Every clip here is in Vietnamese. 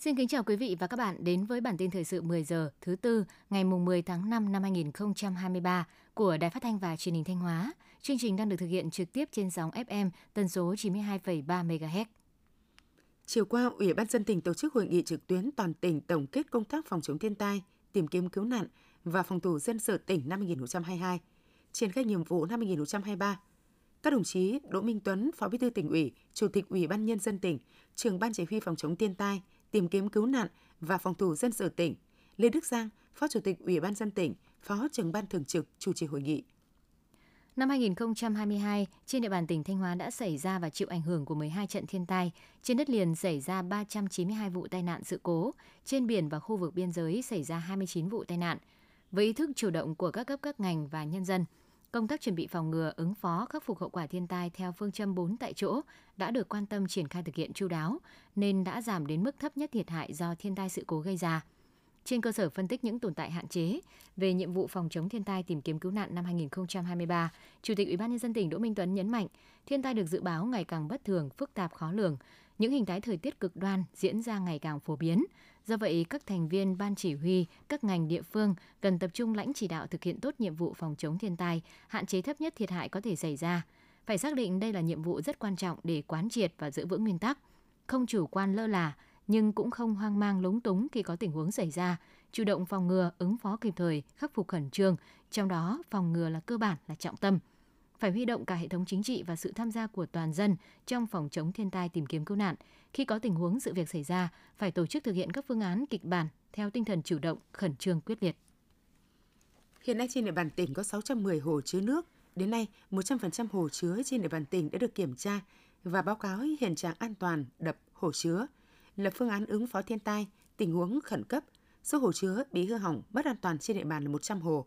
Xin kính chào quý vị và các bạn đến với bản tin thời sự 10 giờ thứ tư ngày mùng 10 tháng 5 năm 2023 của Đài Phát thanh và Truyền hình Thanh Hóa. Chương trình đang được thực hiện trực tiếp trên sóng FM tần số 92,3 MHz. Chiều qua, Ủy ban dân tỉnh tổ chức hội nghị trực tuyến toàn tỉnh tổng kết công tác phòng chống thiên tai, tìm kiếm cứu nạn và phòng thủ dân sự tỉnh năm 2022, triển khai nhiệm vụ năm 2023. Các đồng chí Đỗ Minh Tuấn, Phó Bí thư tỉnh ủy, Chủ tịch Ủy ban nhân dân tỉnh, Trưởng ban chỉ huy phòng chống thiên tai, tìm kiếm cứu nạn và phòng thủ dân sự tỉnh, Lê Đức Giang, Phó Chủ tịch Ủy ban dân tỉnh, Phó trưởng ban thường trực chủ trì hội nghị. Năm 2022, trên địa bàn tỉnh Thanh Hóa đã xảy ra và chịu ảnh hưởng của 12 trận thiên tai. Trên đất liền xảy ra 392 vụ tai nạn sự cố, trên biển và khu vực biên giới xảy ra 29 vụ tai nạn. Với ý thức chủ động của các cấp các ngành và nhân dân, công tác chuẩn bị phòng ngừa, ứng phó, khắc phục hậu quả thiên tai theo phương châm 4 tại chỗ đã được quan tâm triển khai thực hiện chu đáo, nên đã giảm đến mức thấp nhất thiệt hại do thiên tai sự cố gây ra. Trên cơ sở phân tích những tồn tại hạn chế về nhiệm vụ phòng chống thiên tai tìm kiếm cứu nạn năm 2023, Chủ tịch Ủy ban nhân dân tỉnh Đỗ Minh Tuấn nhấn mạnh, thiên tai được dự báo ngày càng bất thường, phức tạp khó lường, những hình thái thời tiết cực đoan diễn ra ngày càng phổ biến. Do vậy, các thành viên ban chỉ huy, các ngành địa phương cần tập trung lãnh chỉ đạo thực hiện tốt nhiệm vụ phòng chống thiên tai, hạn chế thấp nhất thiệt hại có thể xảy ra. Phải xác định đây là nhiệm vụ rất quan trọng để quán triệt và giữ vững nguyên tắc, không chủ quan lơ là, nhưng cũng không hoang mang lúng túng khi có tình huống xảy ra, chủ động phòng ngừa, ứng phó kịp thời, khắc phục khẩn trương, trong đó phòng ngừa là cơ bản là trọng tâm. Phải huy động cả hệ thống chính trị và sự tham gia của toàn dân trong phòng chống thiên tai tìm kiếm cứu nạn. Khi có tình huống sự việc xảy ra, phải tổ chức thực hiện các phương án kịch bản theo tinh thần chủ động, khẩn trương quyết liệt. Hiện nay trên địa bàn tỉnh có 610 hồ chứa nước. Đến nay, 100% hồ chứa trên địa bàn tỉnh đã được kiểm tra và báo cáo hiện trạng an toàn đập hồ chứa – lập phương án ứng phó thiên tai, tình huống khẩn cấp. Số hồ chứa bị hư hỏng, mất an toàn trên địa bàn là 100 hồ.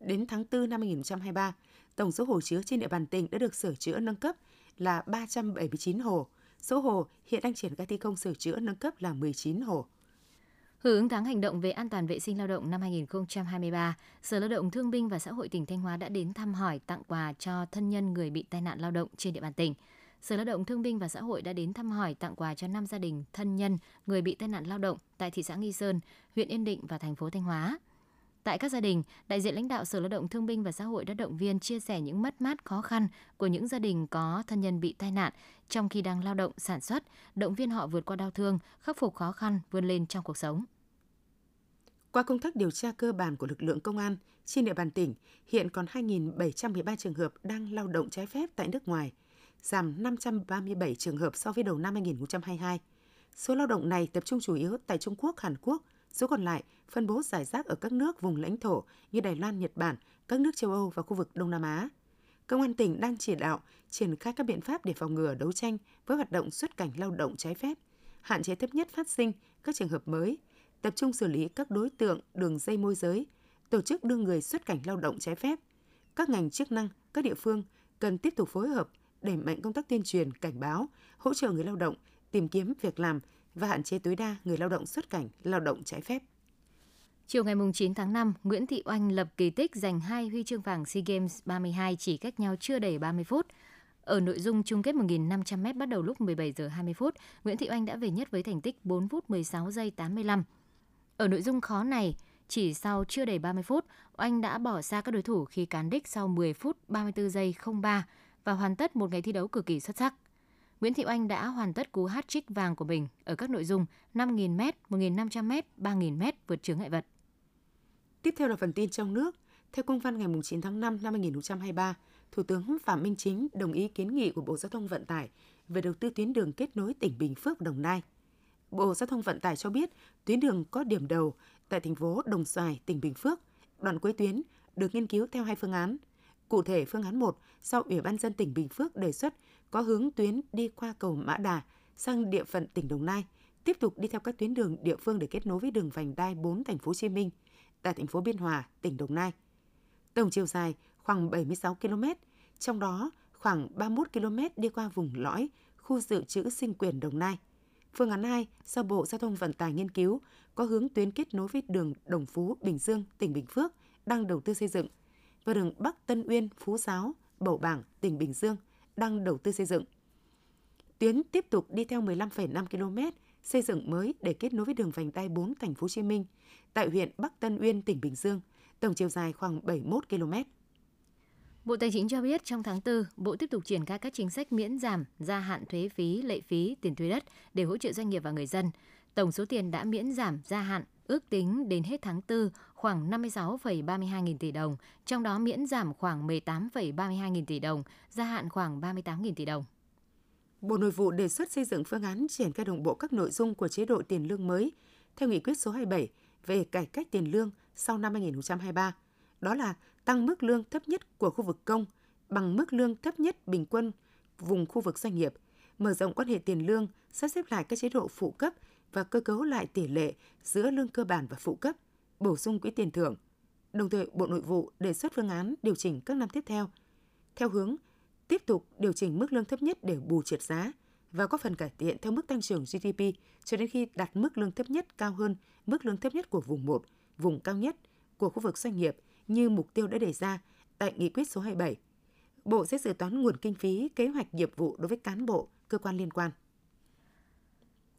Đến tháng 4 năm 2023, tổng số hồ chứa trên địa bàn tỉnh đã được sửa chữa nâng cấp là 379 hồ. Số hồ hiện đang triển khai thi công sửa chữa nâng cấp là 19 hồ. Hưởng ứng tháng hành động về an toàn vệ sinh lao động năm 2023, Sở Lao động Thương binh và Xã hội tỉnh Thanh Hóa đã đến thăm hỏi tặng quà cho thân nhân người bị tai nạn lao động trên địa bàn tỉnh. Sở Lao động Thương binh và Xã hội đã đến thăm hỏi tặng quà cho 5 gia đình thân nhân người bị tai nạn lao động tại thị xã Nghi Sơn, huyện Yên Định và thành phố Thanh Hóa. Tại các gia đình, đại diện lãnh đạo Sở Lao động Thương binh và Xã hội đã động viên chia sẻ những mất mát khó khăn của những gia đình có thân nhân bị tai nạn trong khi đang lao động sản xuất, động viên họ vượt qua đau thương, khắc phục khó khăn, vươn lên trong cuộc sống. Qua công tác điều tra cơ bản của lực lượng công an, trên địa bàn tỉnh hiện còn 2.713 trường hợp đang lao động trái phép tại nước ngoài – giảm 537 trường hợp so với đầu năm 2022. Số lao động này tập trung chủ yếu tại Trung Quốc, Hàn Quốc, số còn lại phân bố giải rác ở các nước vùng lãnh thổ như Đài Loan, Nhật Bản, các nước châu Âu và khu vực Đông Nam Á. Công an tỉnh đang chỉ đạo triển khai các biện pháp để phòng ngừa đấu tranh với hoạt động xuất cảnh lao động trái phép, hạn chế thấp nhất phát sinh các trường hợp mới, tập trung xử lý các đối tượng đường dây môi giới, tổ chức đưa người xuất cảnh lao động trái phép. Các ngành chức năng, các địa phương cần tiếp tục phối hợp đẩy mạnh công tác tuyên truyền, cảnh báo, hỗ trợ người lao động tìm kiếm việc làm và hạn chế tối đa người lao động xuất cảnh, lao động trái phép. Chiều ngày 9 tháng 5, Nguyễn Thị Oanh lập kỳ tích giành hai huy chương vàng SEA Games 32 chỉ cách nhau chưa đầy 30 phút. Ở nội dung chung kết 1.500m bắt đầu lúc 17 giờ 20 phút, Nguyễn Thị Oanh đã về nhất với thành tích 4 phút 16 giây 85. Ở nội dung khó này, chỉ sau chưa đầy 30 phút, Oanh đã bỏ xa các đối thủ khi cán đích sau 10 phút 34 giây 03 và hoàn tất một ngày thi đấu cực kỳ xuất sắc. Nguyễn Thị Oanh đã hoàn tất cú hat-trick vàng của mình ở các nội dung 5.000m, 1.500m, 3.000m vượt chướng ngại vật. Tiếp theo là phần tin trong nước. Theo công văn ngày 9 tháng 5 năm 2023, Thủ tướng Phạm Minh Chính đồng ý kiến nghị của Bộ Giao thông Vận tải về đầu tư tuyến đường kết nối tỉnh Bình Phước Đồng Nai. Bộ Giao thông Vận tải cho biết tuyến đường có điểm đầu tại thành phố Đồng Xoài, tỉnh Bình Phước. Đoạn cuối tuyến được nghiên cứu theo hai phương án – Cụ thể, phương án 1 sau Ủy ban dân tỉnh Bình Phước đề xuất có hướng tuyến đi qua cầu Mã Đà sang địa phận tỉnh Đồng Nai, tiếp tục đi theo các tuyến đường địa phương để kết nối với đường vành đai 4 thành phố Hồ Chí Minh tại thành phố Biên Hòa, tỉnh Đồng Nai. Tổng chiều dài khoảng 76 km, trong đó khoảng 31 km đi qua vùng lõi khu dự trữ sinh quyền Đồng Nai. Phương án 2 do Bộ Giao thông Vận tải nghiên cứu có hướng tuyến kết nối với đường Đồng Phú, Bình Dương, tỉnh Bình Phước đang đầu tư xây dựng – và đường Bắc Tân Uyên, Phú Giáo, Bầu Bảng, tỉnh Bình Dương đang đầu tư xây dựng. Tuyến tiếp tục đi theo 15,5 km xây dựng mới để kết nối với đường vành đai 4 thành phố Hồ Chí Minh tại huyện Bắc Tân Uyên, tỉnh Bình Dương, tổng chiều dài khoảng 71 km. Bộ Tài chính cho biết trong tháng 4, Bộ tiếp tục triển khai các chính sách miễn giảm, gia hạn thuế phí, lệ phí, tiền thuế đất để hỗ trợ doanh nghiệp và người dân. Tổng số tiền đã miễn giảm, gia hạn ước tính đến hết tháng 4 khoảng 56,32 nghìn tỷ đồng, trong đó miễn giảm khoảng 18,32 nghìn tỷ đồng, gia hạn khoảng 38 nghìn tỷ đồng. Bộ Nội vụ đề xuất xây dựng phương án triển khai đồng bộ các nội dung của chế độ tiền lương mới theo nghị quyết số 27 về cải cách tiền lương sau năm 2023. Đó là tăng mức lương thấp nhất của khu vực công bằng mức lương thấp nhất bình quân vùng khu vực doanh nghiệp, mở rộng quan hệ tiền lương, sắp xếp lại các chế độ phụ cấp và cơ cấu lại tỷ lệ giữa lương cơ bản và phụ cấp, bổ sung quỹ tiền thưởng. Đồng thời, Bộ Nội vụ đề xuất phương án điều chỉnh các năm tiếp theo theo hướng tiếp tục điều chỉnh mức lương thấp nhất để bù trượt giá và có phần cải thiện theo mức tăng trưởng GDP cho đến khi đạt mức lương thấp nhất cao hơn mức lương thấp nhất của vùng 1, vùng cao nhất của khu vực doanh nghiệp như mục tiêu đã đề ra tại nghị quyết số 27. Bộ sẽ dự toán nguồn kinh phí kế hoạch nghiệp vụ đối với cán bộ, cơ quan liên quan.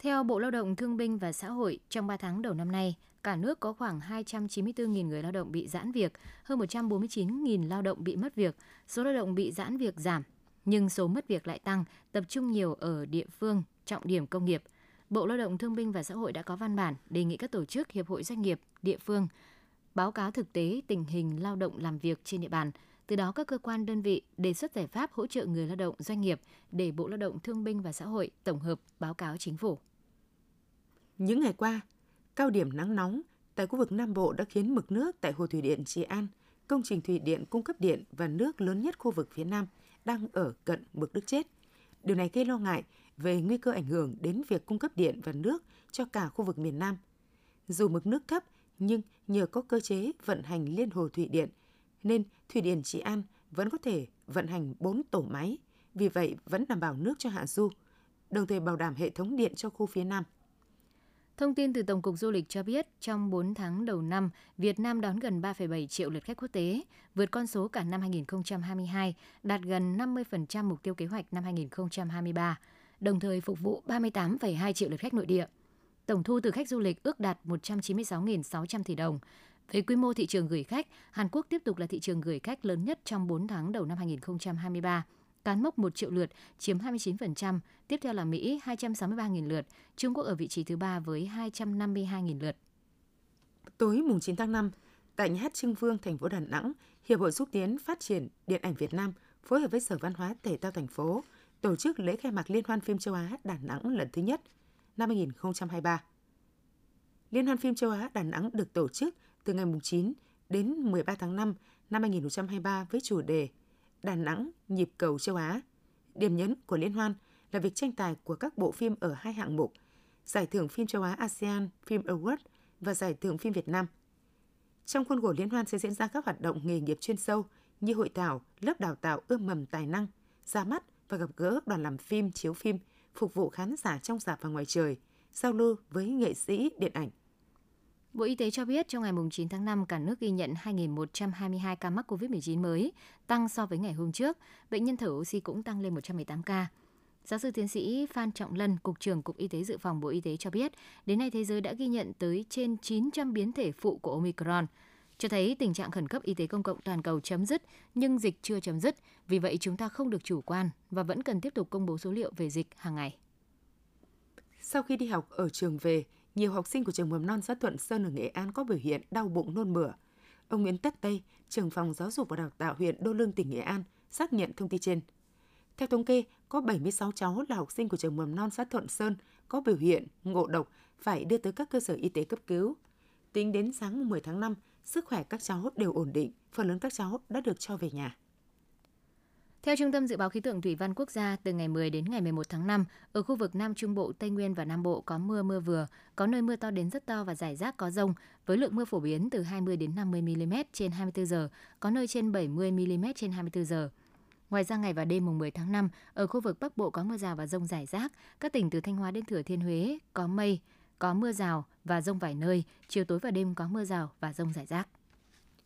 Theo Bộ Lao động Thương binh và Xã hội, trong 3 tháng đầu năm nay, cả nước có khoảng 294.000 người lao động bị giãn việc, hơn 149.000 lao động bị mất việc, số lao động bị giãn việc giảm, nhưng số mất việc lại tăng, tập trung nhiều ở địa phương, trọng điểm công nghiệp. Bộ Lao động Thương binh và Xã hội đã có văn bản đề nghị các tổ chức, hiệp hội doanh nghiệp, địa phương báo cáo thực tế tình hình lao động làm việc trên địa bàn. Từ đó các cơ quan đơn vị đề xuất giải pháp hỗ trợ người lao động doanh nghiệp để Bộ Lao động Thương binh và Xã hội tổng hợp báo cáo chính phủ. Những ngày qua, cao điểm nắng nóng tại khu vực Nam Bộ đã khiến mực nước tại Hồ Thủy Điện Trị An, công trình thủy điện cung cấp điện và nước lớn nhất khu vực phía Nam, đang ở cận mực nước chết. Điều này gây lo ngại về nguy cơ ảnh hưởng đến việc cung cấp điện và nước cho cả khu vực miền Nam. Dù mực nước thấp, nhưng nhờ có cơ chế vận hành liên hồ thủy điện, nên thủy điện Trị An vẫn có thể vận hành 4 tổ máy, vì vậy vẫn đảm bảo nước cho hạ du, đồng thời bảo đảm hệ thống điện cho khu phía Nam. Thông tin từ Tổng cục Du lịch cho biết, trong 4 tháng đầu năm, Việt Nam đón gần 3,7 triệu lượt khách quốc tế, vượt con số cả năm 2022, đạt gần 50% mục tiêu kế hoạch năm 2023, đồng thời phục vụ 38,2 triệu lượt khách nội địa. Tổng thu từ khách du lịch ước đạt 196.600 tỷ đồng. Về quy mô thị trường gửi khách, Hàn Quốc tiếp tục là thị trường gửi khách lớn nhất trong 4 tháng đầu năm 2023 cán mốc 1 triệu lượt, chiếm 29%, tiếp theo là Mỹ 263.000 lượt, Trung Quốc ở vị trí thứ ba với 252.000 lượt. Tối mùng 9 tháng 5, tại nhà hát Trưng Vương, thành phố Đà Nẵng, Hiệp hội xúc tiến phát triển điện ảnh Việt Nam phối hợp với Sở Văn hóa Thể thao thành phố tổ chức lễ khai mạc Liên hoan phim châu Á Đà Nẵng lần thứ nhất năm 2023. Liên hoan phim châu Á Đà Nẵng được tổ chức từ ngày 9 đến 13 tháng 5 năm 2023 với chủ đề Đà Nẵng nhịp cầu châu Á. Điểm nhấn của liên hoan là việc tranh tài của các bộ phim ở hai hạng mục, Giải thưởng phim châu Á ASEAN Film Award và Giải thưởng phim Việt Nam. Trong khuôn khổ liên hoan sẽ diễn ra các hoạt động nghề nghiệp chuyên sâu như hội thảo, lớp đào tạo ươm mầm tài năng, ra mắt và gặp gỡ đoàn làm phim, chiếu phim, phục vụ khán giả trong dạp và ngoài trời, giao lưu với nghệ sĩ điện ảnh. Bộ Y tế cho biết trong ngày 9 tháng 5, cả nước ghi nhận 2.122 ca mắc COVID-19 mới, tăng so với ngày hôm trước. Bệnh nhân thở oxy cũng tăng lên 118 ca. Giáo sư tiến sĩ Phan Trọng Lân, Cục trưởng Cục Y tế Dự phòng Bộ Y tế cho biết, đến nay thế giới đã ghi nhận tới trên 900 biến thể phụ của Omicron, cho thấy tình trạng khẩn cấp y tế công cộng toàn cầu chấm dứt, nhưng dịch chưa chấm dứt. Vì vậy chúng ta không được chủ quan và vẫn cần tiếp tục công bố số liệu về dịch hàng ngày. Sau khi đi học ở trường về, nhiều học sinh của trường mầm non xã Thuận Sơn ở Nghệ An có biểu hiện đau bụng nôn mửa. Ông Nguyễn Tất Tây, trưởng phòng giáo dục và đào tạo huyện Đô Lương tỉnh Nghệ An xác nhận thông tin trên. Theo thống kê, có 76 cháu là học sinh của trường mầm non xã Thuận Sơn có biểu hiện ngộ độc phải đưa tới các cơ sở y tế cấp cứu. Tính đến sáng 10 tháng 5, sức khỏe các cháu đều ổn định, phần lớn các cháu đã được cho về nhà. Theo Trung tâm Dự báo Khí tượng Thủy văn Quốc gia, từ ngày 10 đến ngày 11 tháng 5, ở khu vực Nam Trung Bộ, Tây Nguyên và Nam Bộ có mưa mưa vừa, có nơi mưa to đến rất to và rải rác có rông, với lượng mưa phổ biến từ 20 đến 50 mm trên 24 giờ, có nơi trên 70 mm trên 24 giờ. Ngoài ra ngày và đêm mùng 10 tháng 5, ở khu vực Bắc Bộ có mưa rào và rông rải rác, các tỉnh từ Thanh Hóa đến Thừa Thiên Huế có mây, có mưa rào và rông vài nơi, chiều tối và đêm có mưa rào và rông rải rác.